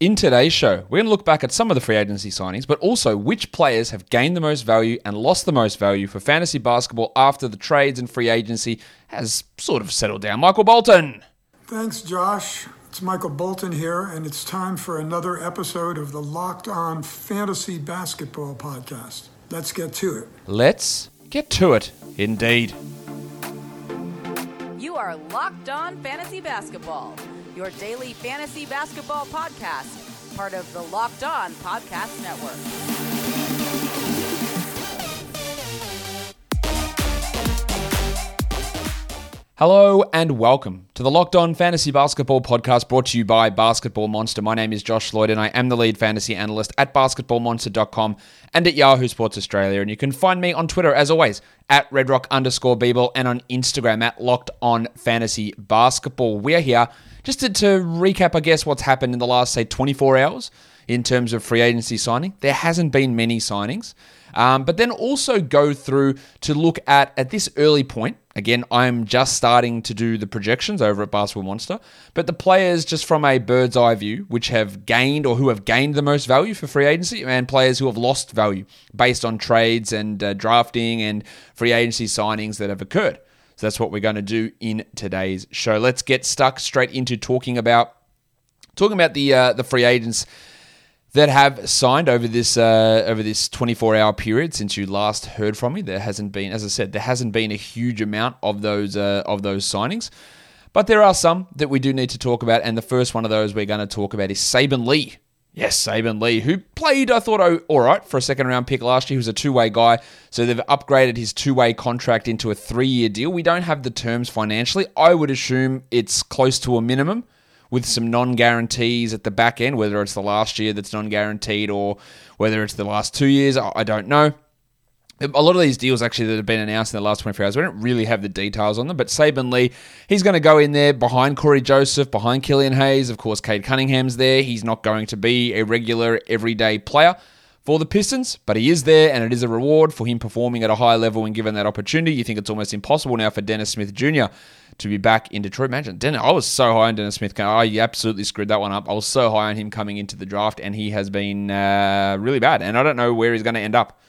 In today's show, we're going to look back at some of the free agency signings, but also which players have gained the most value and lost the most value for fantasy basketball after the trades and free agency has sort of settled down. Michael Bolton. Thanks, Josh. It's Michael Bolton here, and it's time for another episode of the Locked On Fantasy Basketball Podcast. Let's get to it. Let's get to it, indeed. You are Locked On Fantasy Basketball your daily fantasy basketball podcast, part of the Locked On Podcast Network. Hello and welcome to the Locked On Fantasy Basketball Podcast brought to you by Basketball Monster. My name is Josh Lloyd and I am the lead fantasy analyst at basketballmonster.com and at Yahoo Sports Australia. And you can find me on Twitter as always at redrock underscore Beeble and on Instagram at Locked On Fantasy Basketball. We are here just to, to recap, I guess, what's happened in the last, say, 24 hours in terms of free agency signing. There hasn't been many signings. Um, but then also go through to look at, at this early point, again, I'm just starting to do the projections over at Basketball Monster, but the players just from a bird's eye view, which have gained or who have gained the most value for free agency, and players who have lost value based on trades and uh, drafting and free agency signings that have occurred. So that's what we're going to do in today's show. Let's get stuck straight into talking about talking about the uh, the free agents that have signed over this uh, over this 24 hour period since you last heard from me. There hasn't been, as I said, there hasn't been a huge amount of those uh, of those signings, but there are some that we do need to talk about. And the first one of those we're going to talk about is Saben Lee. Yes, Saben Lee, who played, I thought, all right for a second round pick last year. He was a two way guy. So they've upgraded his two way contract into a three year deal. We don't have the terms financially. I would assume it's close to a minimum with some non guarantees at the back end, whether it's the last year that's non guaranteed or whether it's the last two years. I don't know a lot of these deals actually that have been announced in the last 24 hours, we don't really have the details on them. But Saben Lee, he's going to go in there behind Cory Joseph, behind Killian Hayes. Of course, Cade Cunningham's there. He's not going to be a regular, everyday player for the Pistons, but he is there, and it is a reward for him performing at a high level and given that opportunity. You think it's almost impossible now for Dennis Smith Jr. to be back in Detroit. Imagine, Dennis, I was so high on Dennis Smith. I absolutely screwed that one up. I was so high on him coming into the draft, and he has been uh, really bad. And I don't know where he's going to end up.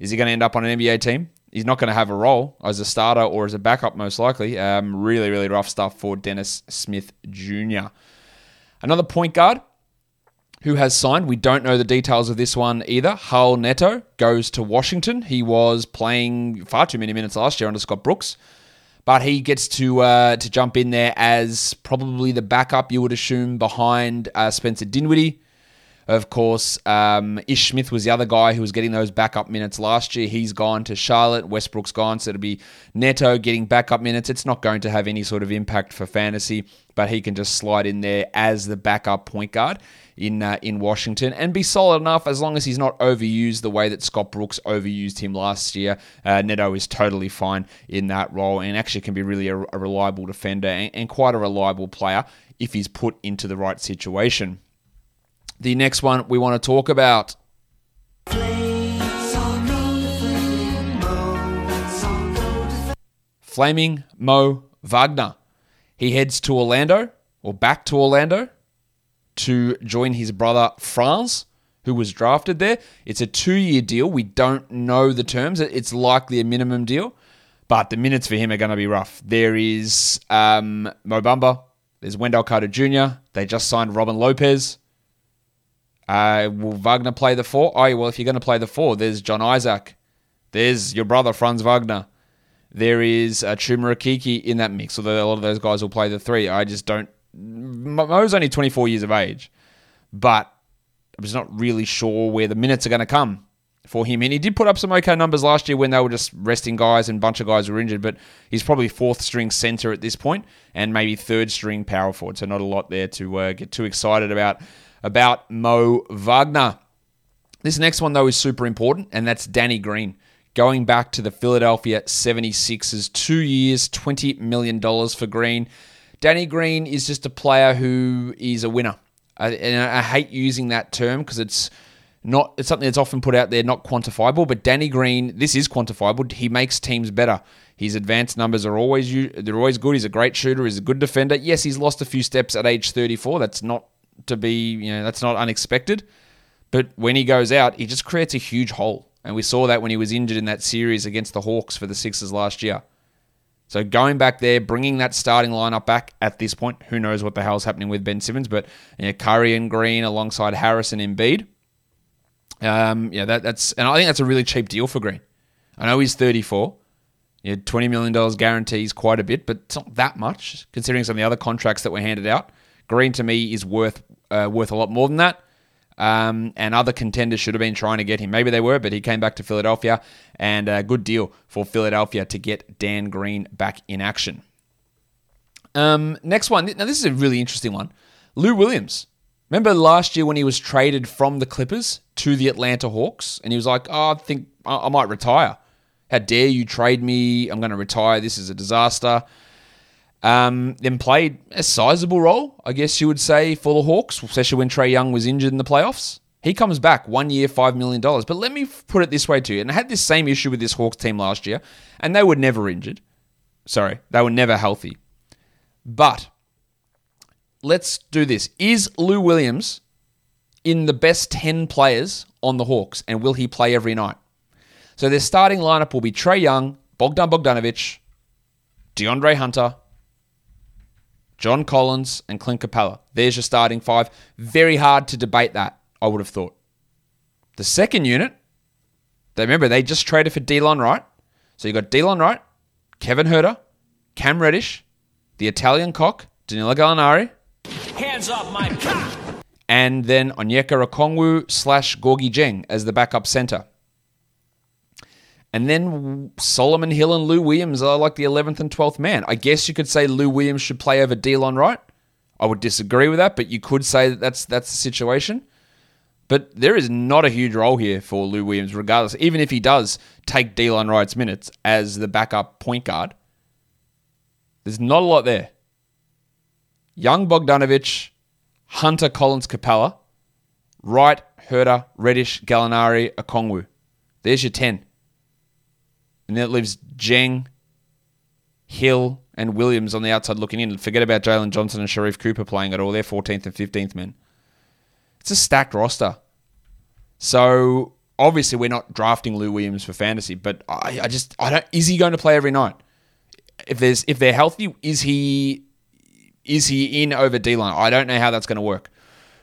Is he going to end up on an NBA team? He's not going to have a role as a starter or as a backup, most likely. Um, really, really rough stuff for Dennis Smith Jr. Another point guard who has signed. We don't know the details of this one either. Raul Neto goes to Washington. He was playing far too many minutes last year under Scott Brooks, but he gets to uh, to jump in there as probably the backup. You would assume behind uh, Spencer Dinwiddie. Of course, um, Ish Smith was the other guy who was getting those backup minutes last year. He's gone to Charlotte. Westbrook's gone, so it'll be Neto getting backup minutes. It's not going to have any sort of impact for fantasy, but he can just slide in there as the backup point guard in uh, in Washington and be solid enough as long as he's not overused the way that Scott Brooks overused him last year. Uh, Neto is totally fine in that role and actually can be really a, a reliable defender and, and quite a reliable player if he's put into the right situation the next one we want to talk about. Flaming Mo Wagner. He heads to Orlando or back to Orlando to join his brother Franz, who was drafted there. It's a two year deal. We don't know the terms. It's likely a minimum deal, but the minutes for him are going to be rough. There is um, Mo Bamba, there's Wendell Carter Jr., they just signed Robin Lopez. Uh, will Wagner play the four? Oh, well, if you're going to play the four, there's John Isaac. There's your brother, Franz Wagner. There is uh, Chuma Okeke in that mix, although a lot of those guys will play the three. I just don't. Mo's only 24 years of age, but I'm just not really sure where the minutes are going to come for him. And he did put up some okay numbers last year when they were just resting guys and a bunch of guys were injured, but he's probably fourth string center at this point and maybe third string power forward. So not a lot there to uh, get too excited about about Mo Wagner. This next one, though, is super important, and that's Danny Green. Going back to the Philadelphia 76ers, two years, $20 million for Green. Danny Green is just a player who is a winner. I, and I hate using that term because it's not it's something that's often put out there, not quantifiable. But Danny Green, this is quantifiable. He makes teams better. His advanced numbers are always they're always good. He's a great shooter. He's a good defender. Yes, he's lost a few steps at age 34. That's not to be, you know, that's not unexpected. But when he goes out, he just creates a huge hole. And we saw that when he was injured in that series against the Hawks for the Sixers last year. So going back there, bringing that starting lineup back at this point, who knows what the hell's happening with Ben Simmons, but you know, Curry and Green alongside Harrison and Embiid. Um, yeah, that, that's and I think that's a really cheap deal for Green. I know he's 34. Yeah, $20 million guarantees quite a bit, but it's not that much considering some of the other contracts that were handed out. Green to me is worth uh, worth a lot more than that. Um, and other contenders should have been trying to get him. Maybe they were, but he came back to Philadelphia, and a good deal for Philadelphia to get Dan Green back in action. Um, next one. Now, this is a really interesting one. Lou Williams. Remember last year when he was traded from the Clippers to the Atlanta Hawks, and he was like, "Oh, I think I might retire. How dare you trade me? I'm going to retire. This is a disaster." Um, then played a sizable role, I guess you would say, for the Hawks, especially when Trae Young was injured in the playoffs. He comes back one year, $5 million. But let me put it this way to you. And I had this same issue with this Hawks team last year, and they were never injured. Sorry, they were never healthy. But let's do this. Is Lou Williams in the best 10 players on the Hawks, and will he play every night? So their starting lineup will be Trae Young, Bogdan Bogdanovic, DeAndre Hunter, John Collins, and Clint Capela. There's your starting five. Very hard to debate that, I would have thought. The second unit, they remember they just traded for Delon Wright. So you've got Delon Wright, Kevin Huerter, Cam Reddish, the Italian cock, Danilo Gallinari. Hands up my cock! And then Onyeka Okongwu slash Gorgui Dieng as the backup center. And then Solomon Hill and Lou Williams are like the 11th and 12th man. I guess you could say Lou Williams should play over Delon Wright. I would disagree with that, but you could say that that's, that's the situation. But there is not a huge role here for Lou Williams, regardless. Even if he does take Delon Wright's minutes as the backup point guard, there's not a lot there. Young Bogdanovic, Hunter Collins Capela, Wright, Huerter, Reddish, Gallinari, Okongwu. There's your 10. And then it leaves Dieng, Hill, and Williams on the outside looking in. Forget about Jalen Johnson and Sharife Cooper playing at all. They're 14th and 15th men. It's a stacked roster. So obviously we're not drafting Lou Williams for fantasy, but I, I just I don't is he going to play every night? If there's if they're healthy, is he is he in over Delon? I don't know how that's going to work.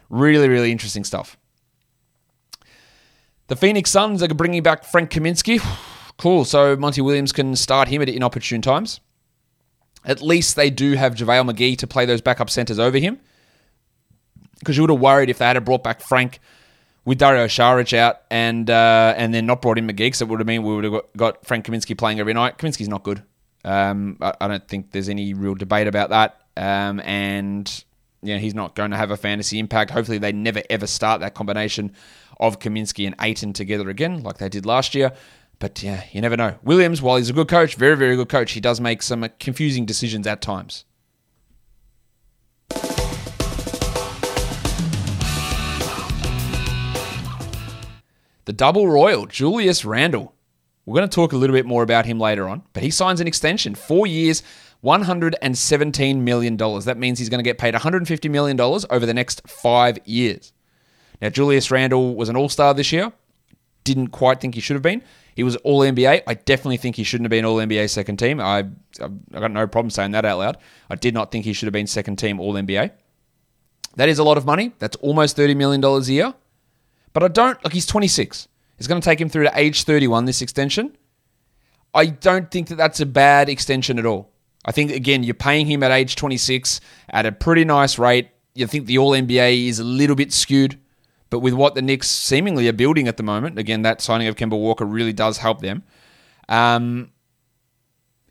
Really, really interesting stuff. The Phoenix Suns are bringing back Frank Kaminsky. Cool. So Monty Williams can start him at inopportune times. At least they do have JaVale McGee to play those backup centers over him. Because you would have worried if they had brought back Frank with Dario Saric out and uh, and then not brought in McGee, because it would have mean we would have got Frank Kaminsky playing every night. Kaminsky's not good. Um, I, I, don't think there's any real debate about that. Um, and yeah, he's not going to have a fantasy impact. Hopefully, they never ever start that combination of Kaminsky and Ayton together again, like they did last year. But yeah, you never know. Williams, while he's a good coach, very, very good coach, he does make some confusing decisions at times. The double royal, Julius Randle. We're going to talk a little bit more about him later on, but he signs an extension, four years, $117 million. That means he's going to get paid $150 million over the next five years. Now, Julius Randle was an all star this year. Didn't quite think he should have been. He was All NBA. I definitely think he shouldn't have been All NBA second team. I I got no problem saying that out loud. I did not think he should have been second team All NBA. That is a lot of money. That's almost thirty million dollars a year. But I don't like. He's twenty six. It's going to take him through to age thirty one. This extension. I don't think that that's a bad extension at all. I think again you're paying him at age 26 at a pretty nice rate. You think the All NBA is a little bit skewed. But with what the Knicks seemingly are building at the moment, again, that signing of Kemba Walker really does help them. Um,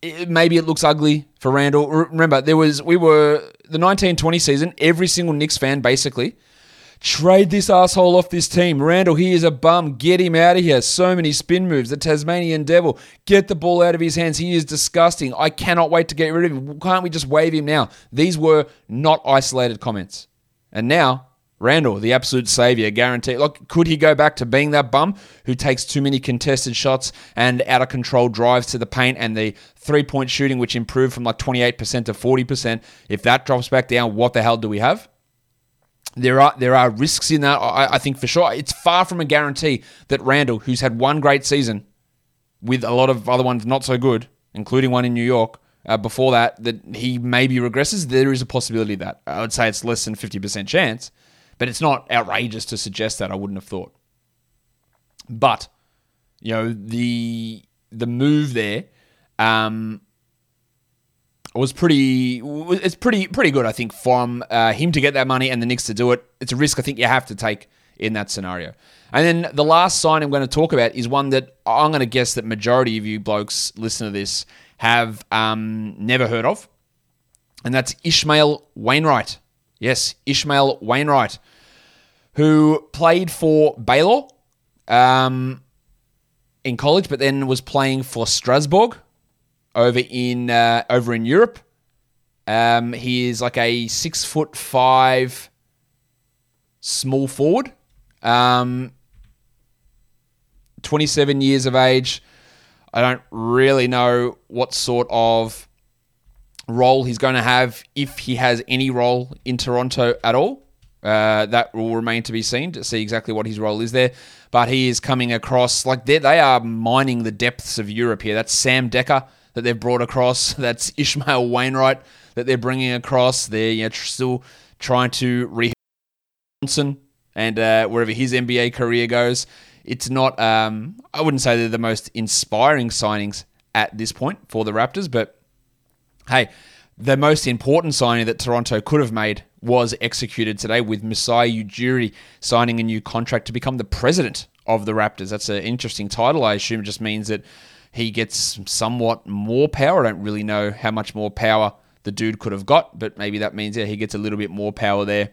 it, maybe it looks ugly for Randle. Remember, there was we were the 1920 season. Every single Knicks fan basically trade this asshole off this team. Randle, he is a bum. Get him out of here. So many spin moves. The Tasmanian Devil. Get the ball out of his hands. He is disgusting. I cannot wait to get rid of him. Can't we just waive him now? These were not isolated comments. And now Randle, the absolute savior, guaranteed. Look, could he go back to being that bum who takes too many contested shots and out of control drives to the paint and the three point shooting, which improved from like 28% to 40%? If that drops back down, what the hell do we have? there are there are risks in that. I, I think for sure. It's far from a guarantee that Randle, who's had one great season, with a lot of other ones not so good, including one in New York uh, before that, that he maybe regresses. There is a possibility that I would say it's less than fifty percent chance, but it's not outrageous to suggest that. I wouldn't have thought. But you know the the move there. Um, was pretty. It's pretty pretty good, I think, from uh, him to get that money and the Knicks to do it. It's a risk I think you have to take in that scenario. And then the last sign I'm going to talk about is one that I'm going to guess that majority of you blokes listen to this have um, never heard of, and that's Ishmael Wainwright. Yes, Ishmael Wainwright, who played for Baylor um, in college, but then was playing for Strasbourg over in uh, over in Europe. Um, he is like a six foot five small forward, um, 27 years of age. I don't really know what sort of role he's going to have if he has any role in Toronto at all. Uh, that will remain to be seen to see exactly what his role is there. But he is coming across like they are mining the depths of Europe here. That's Sam Dekker that they've brought across. That's Ishmael Wainwright that they're bringing across. They're you know, still trying to re Johnson and uh, wherever his NBA career goes. It's not. Um, I wouldn't say they're the most inspiring signings at this point for the Raptors, but hey, the most important signing that Toronto could have made was executed today with Masai Ujiri signing a new contract to become the president of the Raptors. That's an interesting title. I assume it just means that he gets somewhat more power. I don't really know how much more power the dude could have got, but maybe that means yeah, he gets a little bit more power there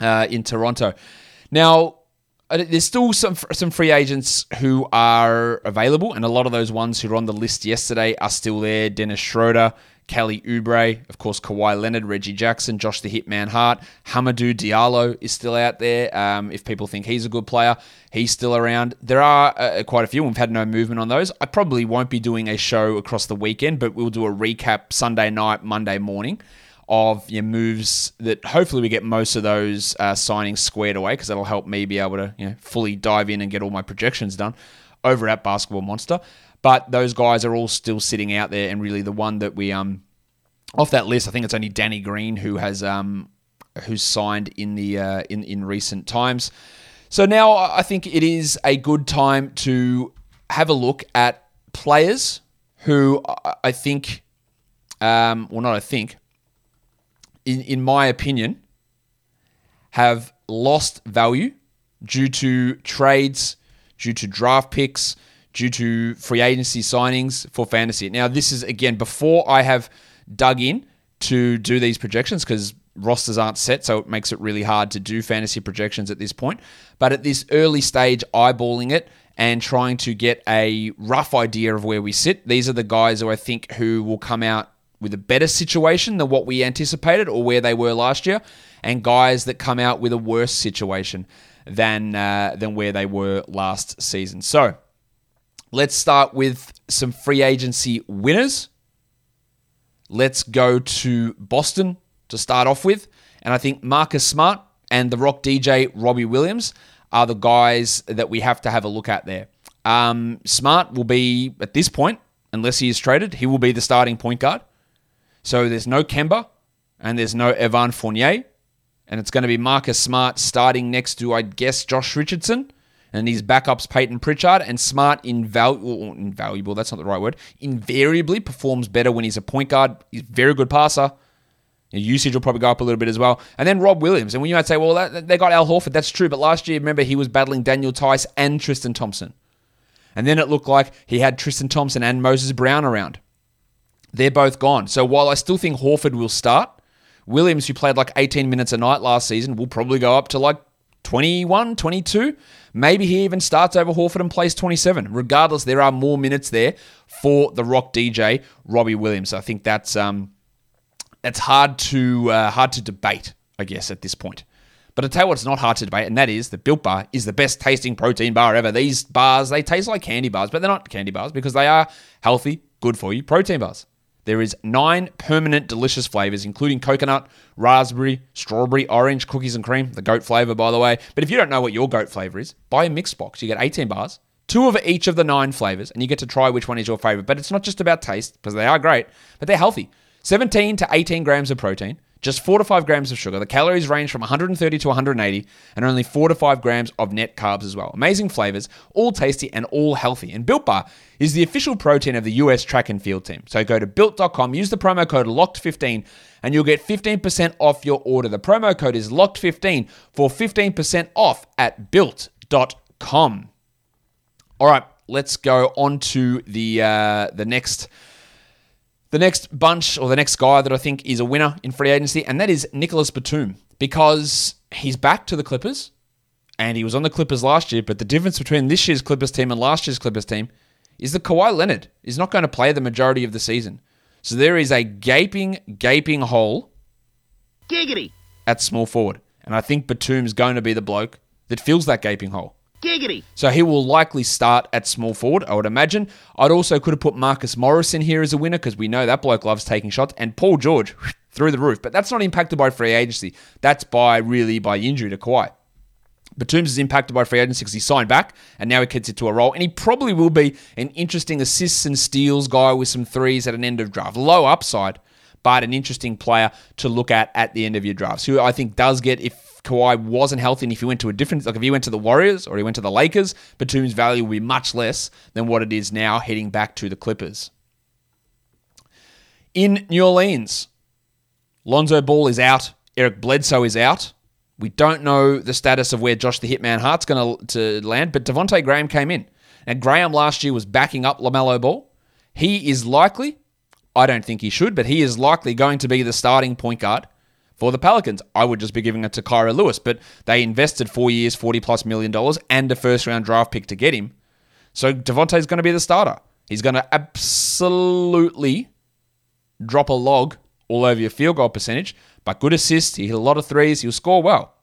uh, in Toronto. Now, there's still some some free agents who are available, and a lot of those ones who were on the list yesterday are still there. Dennis Schroeder, Kelly Oubre, of course, Kawhi Leonard, Reggie Jackson, Josh the Hitman Hart, Hamidou Diallo is still out there. Um, if people think he's a good player, he's still around. There are uh, quite a few. We've had no movement on those. I probably won't be doing a show across the weekend, but we'll do a recap Sunday night, Monday morning of your moves that hopefully we get most of those uh, signings squared away because that'll help me be able to you know, fully dive in and get all my projections done over at Basketball Monster. But those guys are all still sitting out there, and really the one that we um off that list, I think it's only Danny Green who has um who's signed in the uh, in in recent times. So now I think it is a good time to have a look at players who I think, um, well, not I think, in in my opinion, have lost value due to trades, due to draft picks, due to free agency signings for fantasy. Now, this is again before I have dug in to do these projections because rosters aren't set, so it makes it really hard to do fantasy projections at this point. But at this early stage, eyeballing it and trying to get a rough idea of where we sit, these are the guys who I think who will come out with a better situation than what we anticipated or where they were last year, and guys that come out with a worse situation than uh, than where they were last season. So let's start with some free agency winners. Let's go to Boston to start off with. And I think Marcus Smart and the rock DJ Robbie Williams are the guys that we have to have a look at there. Um, Smart will be, at this point, unless he is traded, he will be the starting point guard. So there's no Kemba and there's no Evan Fournier. And it's going to be Marcus Smart starting next to, I guess, Josh Richardson. And his backups, Payton Pritchard. And Smart, invaluable, invaluable, that's not the right word, invariably performs better when he's a point guard. He's a very good passer. Your usage will probably go up a little bit as well. And then Rob Williams. And when you might say, well, that, they got Al Horford, that's true. But last year, remember, he was battling Daniel Theis and Tristan Thompson. And then it looked like he had Tristan Thompson and Moses Brown around. They're both gone. So while I still think Horford will start, Williams, who played like 18 minutes a night last season, will probably go up to like 21, 22. Maybe he even starts over Horford and plays 27. Regardless, there are more minutes there for the Rock DJ, Robbie Williams. I think that's um, that's hard to uh, hard to debate, I guess, at this point. But I tell you what's not hard to debate, and that is the Built Bar is the best tasting protein bar ever. These bars, they taste like candy bars, but they're not candy bars because they are healthy, good for you protein bars. There is nine permanent delicious flavors, including coconut, raspberry, strawberry, orange, cookies and cream, the goat flavor, by the way. But if you don't know what your goat flavor is, buy a mixed box. You get 18 bars, two of each of the nine flavors, and you get to try which one is your favorite. But it's not just about taste, because they are great, but they're healthy. 17 to 18 grams of protein, just 4 to 5 grams of sugar. The calories range from 130 to 180, and only 4 to 5 grams of net carbs as well. Amazing flavors, all tasty and all healthy. And Built Bar is the official protein of the US track and field team. So go to built.com, use the promo code LOCKED15, and you'll get 15% off your order. The promo code is LOCKED15 for 15% off at built.com. All right, let's go on to the uh, the next the next bunch or the next guy that I think is a winner in free agency, and that is Nicolas Batum because he's back to the Clippers and he was on the Clippers last year. But the difference between this year's Clippers team and last year's Clippers team is that Kawhi Leonard is not going to play the majority of the season. So there is a gaping, gaping hole Giggity. at small forward. And I think Batum's going to be the bloke that fills that gaping hole. Giggity. So he will likely start at small forward, I would imagine. I'd also could have put Marcus Morris in here as a winner because we know that bloke loves taking shots, and Paul George through the roof. But that's not impacted by free agency. That's by really by injury to Kawhi. Batum's is impacted by free agency because he signed back and now he gets into a role. And he probably will be an interesting assists and steals guy with some threes at an end of draft. Low upside, but an interesting player to look at at the end of your drafts. Who I think does get, if Kawhi wasn't healthy and if he went to a different, like if he went to the Warriors or he went to the Lakers, Batum's value will be much less than what it is now heading back to the Clippers. In New Orleans, Lonzo Ball is out. Eric Bledsoe is out. We don't know the status of where Josh the Hitman Hart's going to land, but Devonte Graham came in. Now, Graham last year was backing up LaMelo Ball. He is likely, I don't think he should, but he is likely going to be the starting point guard for the Pelicans. I would just be giving it to Kira Lewis, but they invested four years, 40 plus million dollars, and a first round draft pick to get him. So Devontae's going to be the starter. He's going to absolutely drop a log all over your field goal percentage, but good assists. He hit a lot of threes. He'll score well.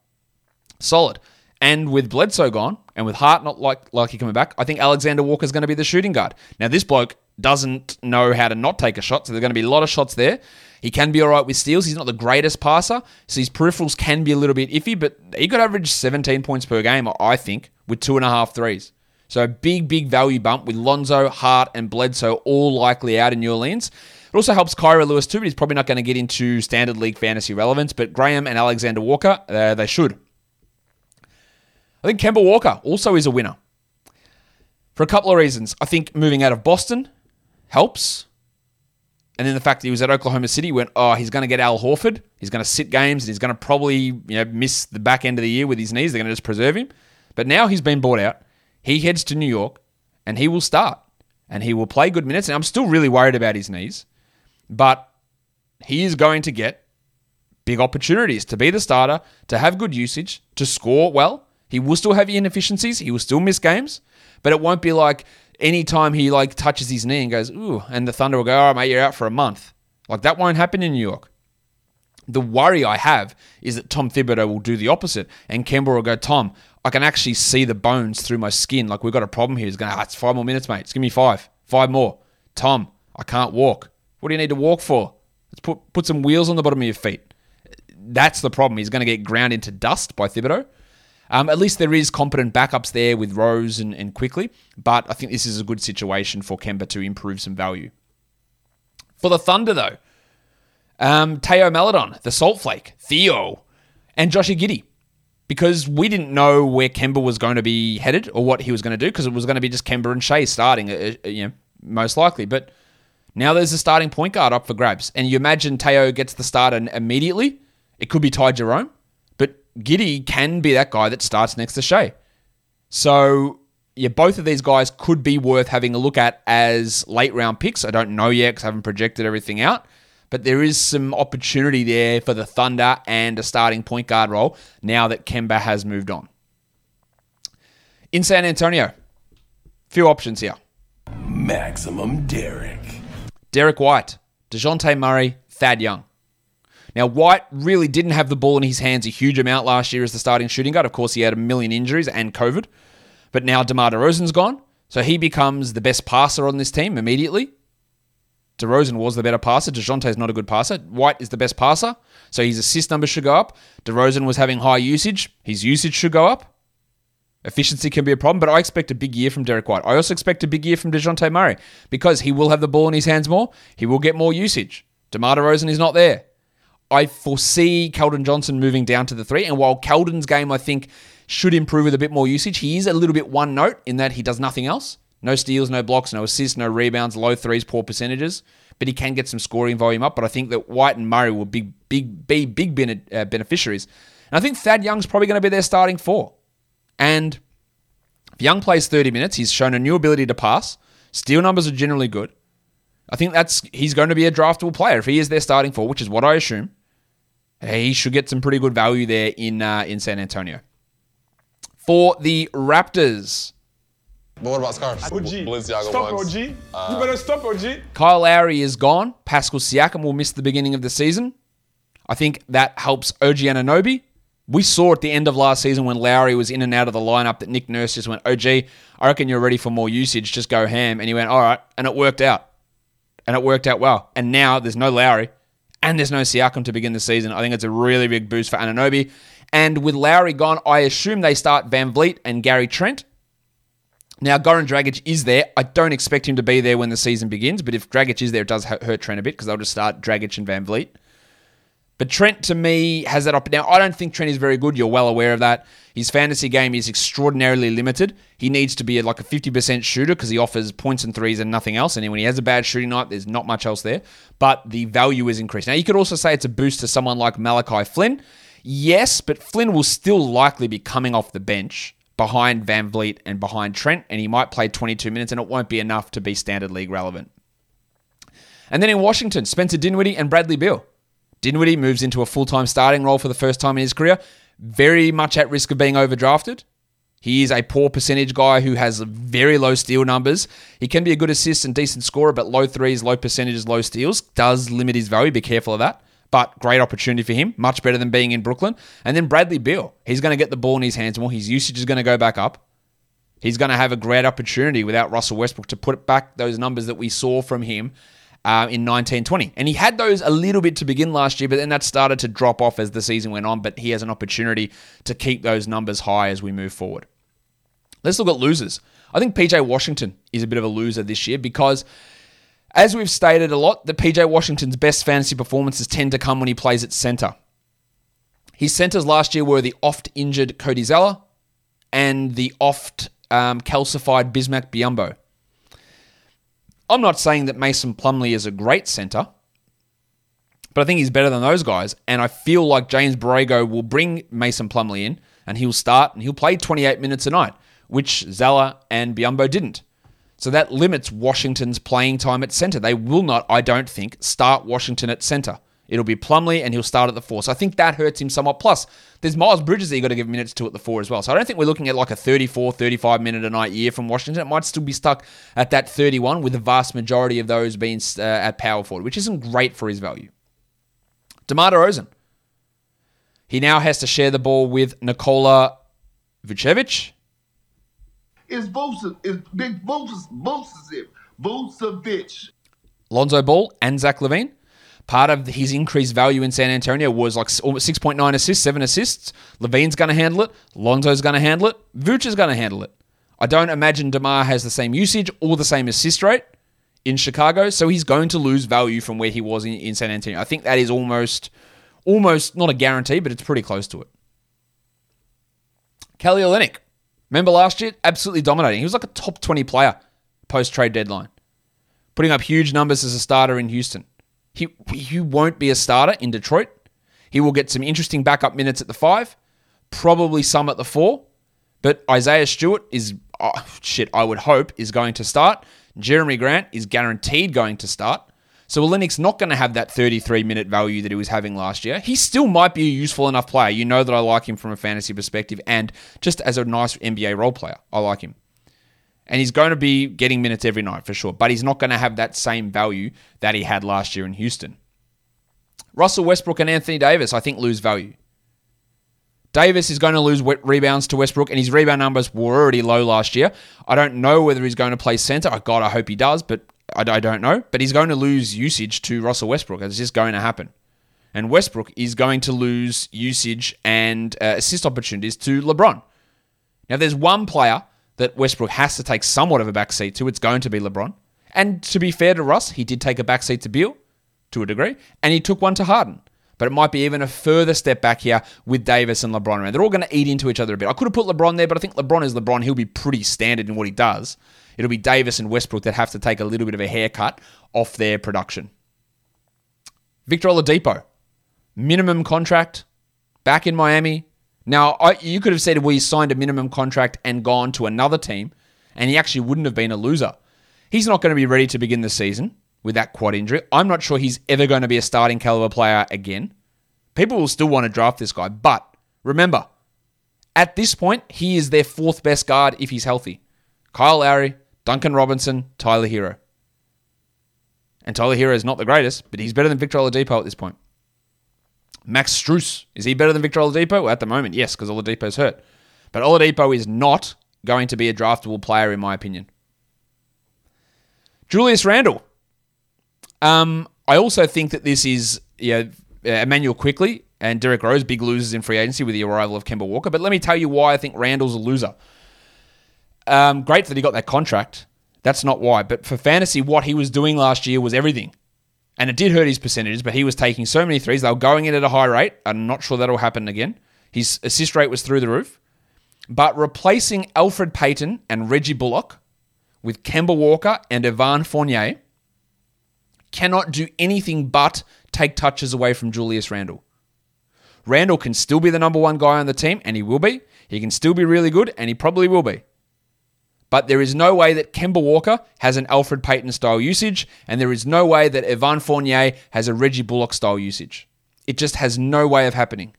Solid. And with Bledsoe gone, and with Hart not like likely coming back, I think Alexander Walker's going to be the shooting guard. Now, this bloke doesn't know how to not take a shot, so there are going to be a lot of shots there. He can be all right with steals. He's not the greatest passer, so his peripherals can be a little bit iffy, but he could average 17 points per game, I think, with two and a half threes. So big, big value bump with Lonzo, Hart, and Bledsoe all likely out in New Orleans. It also helps Kira Lewis too, but he's probably not going to get into standard league fantasy relevance. But Graham and Alexander Walker, uh, they should. I think Kemba Walker also is a winner for a couple of reasons. I think moving out of Boston helps. And then the fact that he was at Oklahoma City went, oh, he's going to get Al Horford. He's going to sit games and he's going to probably you know miss the back end of the year with his knees. They're going to just preserve him. But now he's been bought out. He heads to New York and he will start and he will play good minutes. And I'm still really worried about his knees, but he is going to get big opportunities to be the starter, to have good usage, to score well. He will still have inefficiencies. He will still miss games, but it won't be like anytime he like touches his knee and goes, ooh, and the Thunder will go, all right, mate, you're out for a month. Like that won't happen in New York. The worry I have is that Tom Thibodeau will do the opposite, and Kemba will go, Tom, I can actually see the bones through my skin. Like we've got a problem here. He's going, ah, it's five more minutes, mate. It's give me five, five more. Tom, I can't walk. What do you need to walk for? Let's put put some wheels on the bottom of your feet. That's the problem. He's going to get ground into dust by Thibodeau. Um, at least there is competent backups there with Rose and, and Quickley, but I think this is a good situation for Kemba to improve some value. For the Thunder, though, um, Teo Maledon, the Salt Flake, Theo, and Joshie Giddey. Because we didn't know where Kemba was going to be headed or what he was going to do, because it was going to be just Kemba and Shai starting, uh, uh, you know, most likely. But now there's a starting point guard up for grabs, and you imagine Teo gets the start immediately. It could be Ty Jerome, Giddey can be that guy that starts next to Shai. So yeah, both of these guys could be worth having a look at as late round picks. I don't know yet because I haven't projected everything out. But there is some opportunity there for the Thunder and a starting point guard role now that Kemba has moved on. In San Antonio, few options here. Maximum Derek. Derek White, DeJounte Murray, Thad Young. Now, White really didn't have the ball in his hands a huge amount last year as the starting shooting guard. Of course, he had a million injuries and COVID. But now DeMar DeRozan's gone, so he becomes the best passer on this team immediately. DeRozan was the better passer. DeJounte's not a good passer. White is the best passer, so his assist numbers should go up. DeRozan was having high usage. His usage should go up. Efficiency can be a problem, but I expect a big year from Derek White. I also expect a big year from DeJounte Murray because he will have the ball in his hands more. He will get more usage. DeMar DeRozan is not there. I foresee Keldon Johnson moving down to the three, and while Keldon's game, I think, should improve with a bit more usage, he is a little bit one note in that he does nothing else. No steals, no blocks, no assists, no rebounds, low threes, poor percentages. But he can get some scoring volume up. But I think that White and Murray will be big, be big uh, beneficiaries. And I think Thad Young's probably going to be their starting four. And if Young plays 30 minutes, he's shown a new ability to pass. Steal numbers are generally good. I think that's he's going to be a draftable player if he is their starting four, which is what I assume. He should get some pretty good value there in uh, in San Antonio. For the Raptors, But what about scarves? OG. Balenciaga Stop, ones. OG. you better stop, OG. Kyle Lowry is gone. Pascal Siakam will miss the beginning of the season. I think that helps OG Anunoby. We saw at the end of last season when Lowry was in and out of the lineup that Nick Nurse just went, OG, I reckon you're ready for more usage. Just go ham. And he went, all right. And it worked out. And it worked out well. And now there's no Lowry and there's no Siakam to begin the season. I think it's a really big boost for Anunoby. And with Lowry gone, I assume they start VanVleet and Gary Trent. Now, Goran Dragic is there. I don't expect him to be there when the season begins, but if Dragic is there, it does hurt Trent a bit because they'll just start Dragic and VanVleet. But Trent, to me, has that up. Now, I don't think Trent is very good. You're well aware of that. His fantasy game is extraordinarily limited. He needs to be like a 50% shooter because he offers points and threes and nothing else. And when he has a bad shooting night, there's not much else there. But the value is increased. Now, you could also say it's a boost to someone like Malachi Flynn. Yes, but Flynn will still likely be coming off the bench behind VanVleet and behind Trent, and he might play 22 minutes, and it won't be enough to be standard league relevant. And then in Washington, Spencer Dinwiddie and Bradley Beal. Dinwiddie moves into a full time starting role for the first time in his career, very much at risk of being overdrafted. He is a poor percentage guy who has very low steal numbers. He can be a good assist and decent scorer, but low threes, low percentages, low steals does limit his value. Be careful of that. But great opportunity for him, much better than being in Brooklyn. And then Bradley Beal, he's going to get the ball in his hands more. His usage is going to go back up. He's going to have a great opportunity without Russell Westbrook to put back those numbers that we saw from him uh, in 1920. And he had those a little bit to begin last year, but then that started to drop off as the season went on. But he has an opportunity to keep those numbers high as we move forward. Let's look at losers. I think PJ Washington is a bit of a loser this year because, as we've stated a lot, the PJ Washington's best fantasy performances tend to come when he plays at center. His centers last year were the oft injured Cody Zeller and the oft um, calcified Bismack Biyombo. I'm not saying that Mason Plumlee is a great center, but I think he's better than those guys. And I feel like James Borrego will bring Mason Plumlee in and he'll start and he'll play 28 minutes a night, which Zeller and Biyombo didn't. So that limits Washington's playing time at center. They will not, I don't think, start Washington at center. It'll be Plumlee and he'll start at the four. So I think that hurts him somewhat. Plus, there's Miles Bridges that you got to give minutes to at the four as well. So I don't think we're looking at like a 34, 35 minute a night year from Washington. It might still be stuck at that 31 with the vast majority of those being uh, at power forward, which isn't great for his value. DeMar DeRozan. He now has to share the ball with Nikola Vucevic. It's Vucevic. It's Big Vucevic. Vucevic. Lonzo Ball and Zach LaVine. Part of his increased value in San Antonio was like almost 6.9 assists, 7 assists. LaVine's going to handle it. Lonzo's going to handle it. Vooch is going to handle it. I don't imagine DeMar has the same usage or the same assist rate in Chicago, so he's going to lose value from where he was in, in San Antonio. I think that is almost, almost not a guarantee, but it's pretty close to it. Kelly Olynyk. Remember last year? Absolutely dominating. He was like a top 20 player post trade deadline, putting up huge numbers as a starter in Houston. He, he won't be a starter in Detroit. He will get some interesting backup minutes at the five, probably some at the four. But Isaiah Stewart is, oh, shit, I would hope, is going to start. Jerami Grant is guaranteed going to start. So Olynyk's not going to have that 33 minute value that he was having last year. He still might be a useful enough player. You know that I like him from a fantasy perspective and just as a nice NBA role player. I like him. And he's going to be getting minutes every night for sure, but he's not going to have that same value that he had last year in Houston. Russell Westbrook and Anthony Davis, I think, lose value. Davis is going to lose rebounds to Westbrook, and his rebound numbers were already low last year. I don't know whether he's going to play center. Oh, God, I hope he does, but I, don't know, but he's going to lose usage to Russell Westbrook. It's just going to happen. And Westbrook is going to lose usage and uh, assist opportunities to LeBron. Now, there's one player that Westbrook has to take somewhat of a backseat to. It's going to be LeBron. And to be fair to Russ, he did take a backseat to Beal to a degree, and he took one to Harden. But it might be even a further step back here with Davis and LeBron around. They're all going to eat into each other a bit. I could have put LeBron there, but I think LeBron is LeBron. He'll be pretty standard in what he does. It'll be Davis and Westbrook that have to take a little bit of a haircut off their production. Victor Oladipo, minimum contract, back in Miami. Now, I, you could have said we signed a minimum contract and gone to another team, and he actually wouldn't have been a loser. He's not going to be ready to begin the season with that quad injury. I'm not sure he's ever going to be a starting caliber player again. People will still want to draft this guy, but remember, at this point, he is their fourth best guard if he's healthy. Kyle Lowry, Duncan Robinson, Tyler Herro. And Tyler Herro is not the greatest, but he's better than Victor Oladipo at this point. Max Strus, is he better than Victor Oladipo? At the moment, yes, because Oladipo's hurt. But Oladipo is not going to be a draftable player, in my opinion. Julius Randle. Um, I also think that this is yeah, Immanuel Quickley and Derrick Rose, big losers in free agency with the arrival of Kemba Walker. But let me tell you why I think Randle's a loser. Um, great that he got that contract. That's not why. But for fantasy, what he was doing last year was everything. And it did hurt his percentages, but he was taking so many threes. They were going in at a high rate. I'm not sure that'll happen again. His assist rate was through the roof. But replacing Elfrid Payton and Reggie Bullock with Kemba Walker and Evan Fournier cannot do anything but take touches away from Julius Randle. Randle can still be the number one guy on the team, and he will be. He can still be really good, and he probably will be. But there is no way that Kemba Walker has an Elfrid Payton style usage, and there is no way that Evan Fournier has a Reggie Bullock style usage. It just has no way of happening.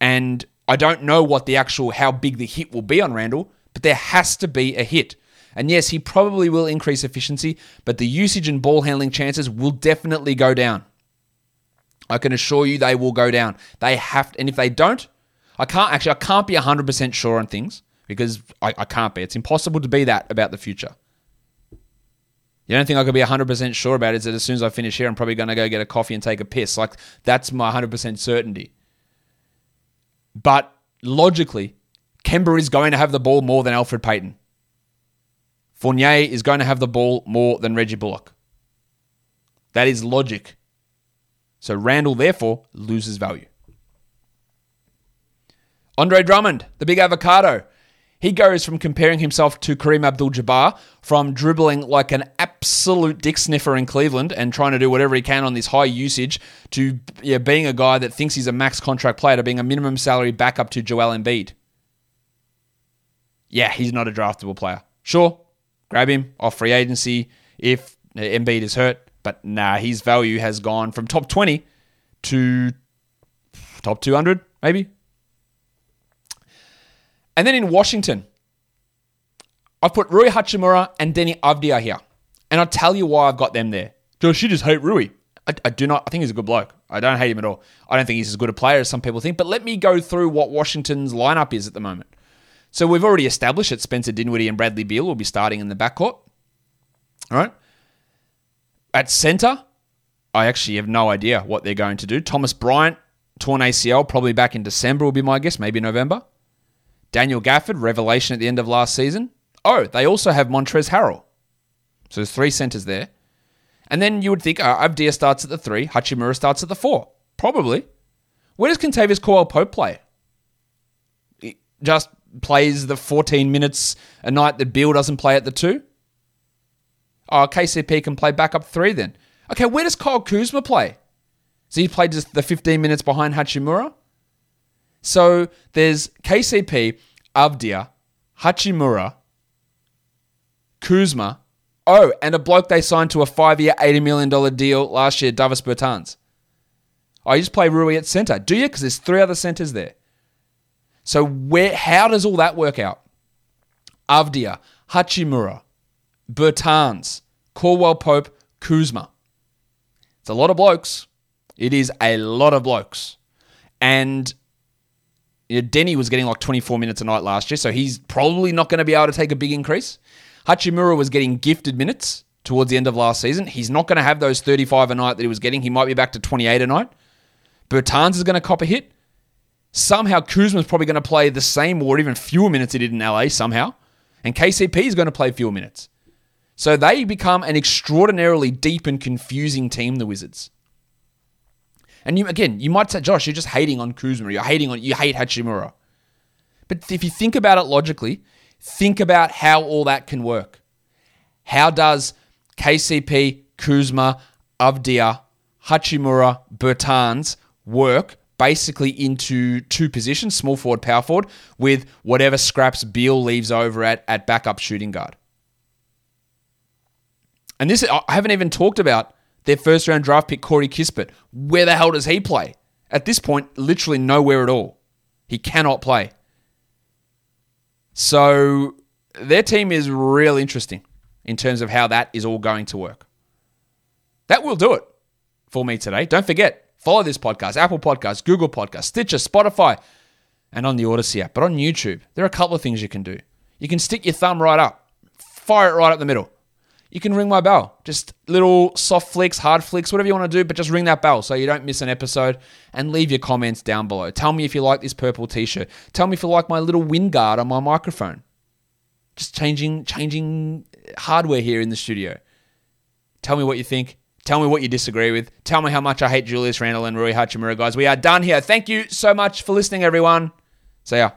And I don't know what the actual how big the hit will be on Randle, but there has to be a hit. And yes, he probably will increase efficiency, but the usage and ball handling chances will definitely go down. I can assure you they will go down. They have to, and if they don't, I can't actually I can't be 100% sure on things because I, I can't be. It's impossible to be that about the future. The only thing I could be 100% sure about is that as soon as I finish here, I'm probably going to go get a coffee and take a piss. Like, that's my 100% certainty. But logically, Kemba is going to have the ball more than Elfrid Payton. Fournier is going to have the ball more than Reggie Bullock. That is logic. So Randle, therefore, loses value. Andre Drummond, the big avocado. He goes from comparing himself to Kareem Abdul Jabbar, from dribbling like an absolute dick sniffer in Cleveland and trying to do whatever he can on this high usage, to yeah, being a guy that thinks he's a max contract player, to being a minimum salary backup to Joel Embiid. Yeah, he's not a draftable player. Sure, grab him off free agency if Embiid is hurt, but nah, his value has gone from top 20 to top 200, maybe, and then in Washington, I've put Rui Hachimura and Deni Avdija here. And I'll tell you why I've got them there. Josh, you just hate Rui. I, I, do not. I think he's a good bloke. I don't hate him at all. I don't think he's as good a player as some people think. But let me go through what Washington's lineup is at the moment. So we've already established that Spencer Dinwiddie and Bradley Beal will be starting in the backcourt. All right. At center, I actually have no idea what they're going to do. Thomas Bryant, torn ACL, probably back in December will be my guess, maybe November. Daniel Gafford, revelation at the end of last season. Oh, they also have Montrezl Harrell. So there's three centers there. And then you would think uh, Avdija starts at the three, Hachimura starts at the four. Probably. Where does Kentavious Caldwell Pope play? He just plays the 14 minutes a night that Beal doesn't play at the two? Oh, KCP can play back up three then. Okay, where does Kyle Kuzma play? So he played just the 15 minutes behind Hachimura? So there's KCP, Avdija, Hachimura, Kuzma. Oh, and a bloke they signed to a five-year, $80 million deal last year, Davis Bertans. I just play Rui at center. Do you? Because there's three other centers there. So where? How does all that work out? Avdija, Hachimura, Bertans, Caldwell Pope, Kuzma. It's a lot of blokes. It is a lot of blokes. And you know, Deni was getting like 24 minutes a night last year, so he's probably not going to be able to take a big increase. Hachimura was getting gifted minutes towards the end of last season. He's not going to have those 35 a night that he was getting. He might be back to 28 a night. Bertans is going to cop a hit. Somehow Kuzma's probably going to play the same or even fewer minutes he did in LA somehow. And KCP is going to play fewer minutes. So they become an extraordinarily deep and confusing team, the Wizards. And you again, you might say, Josh, you're just hating on Kuzma. You're hating on you hate Hachimura. But if you think about it logically, think about how all that can work. How does KCP, Kuzma, Avdija, Hachimura, Bertans work basically into two positions, small forward, power forward, with whatever scraps Beal leaves over at, at backup shooting guard. And this, I haven't even talked about their first round draft pick, Corey Kispert. Where the hell does he play? At this point, literally nowhere at all. He cannot play. So their team is real interesting in terms of how that is all going to work. That will do it for me today. Don't forget, follow this podcast, Apple Podcasts, Google Podcasts, Stitcher, Spotify, and on the Odyssey app. But on YouTube, there are a couple of things you can do. You can stick your thumb right up, fire it right up the middle you can ring my bell. Just little soft flicks, hard flicks, whatever you want to do, but just ring that bell so you don't miss an episode and leave your comments down below. Tell me if you like this purple t-shirt. Tell me if you like my little wind guard on my microphone. Just changing changing hardware here in the studio. Tell me what you think. Tell me what you disagree with. Tell me how much I hate Julius Randle and Rui Hachimura, guys. We are done here. Thank you so much for listening, everyone. See ya.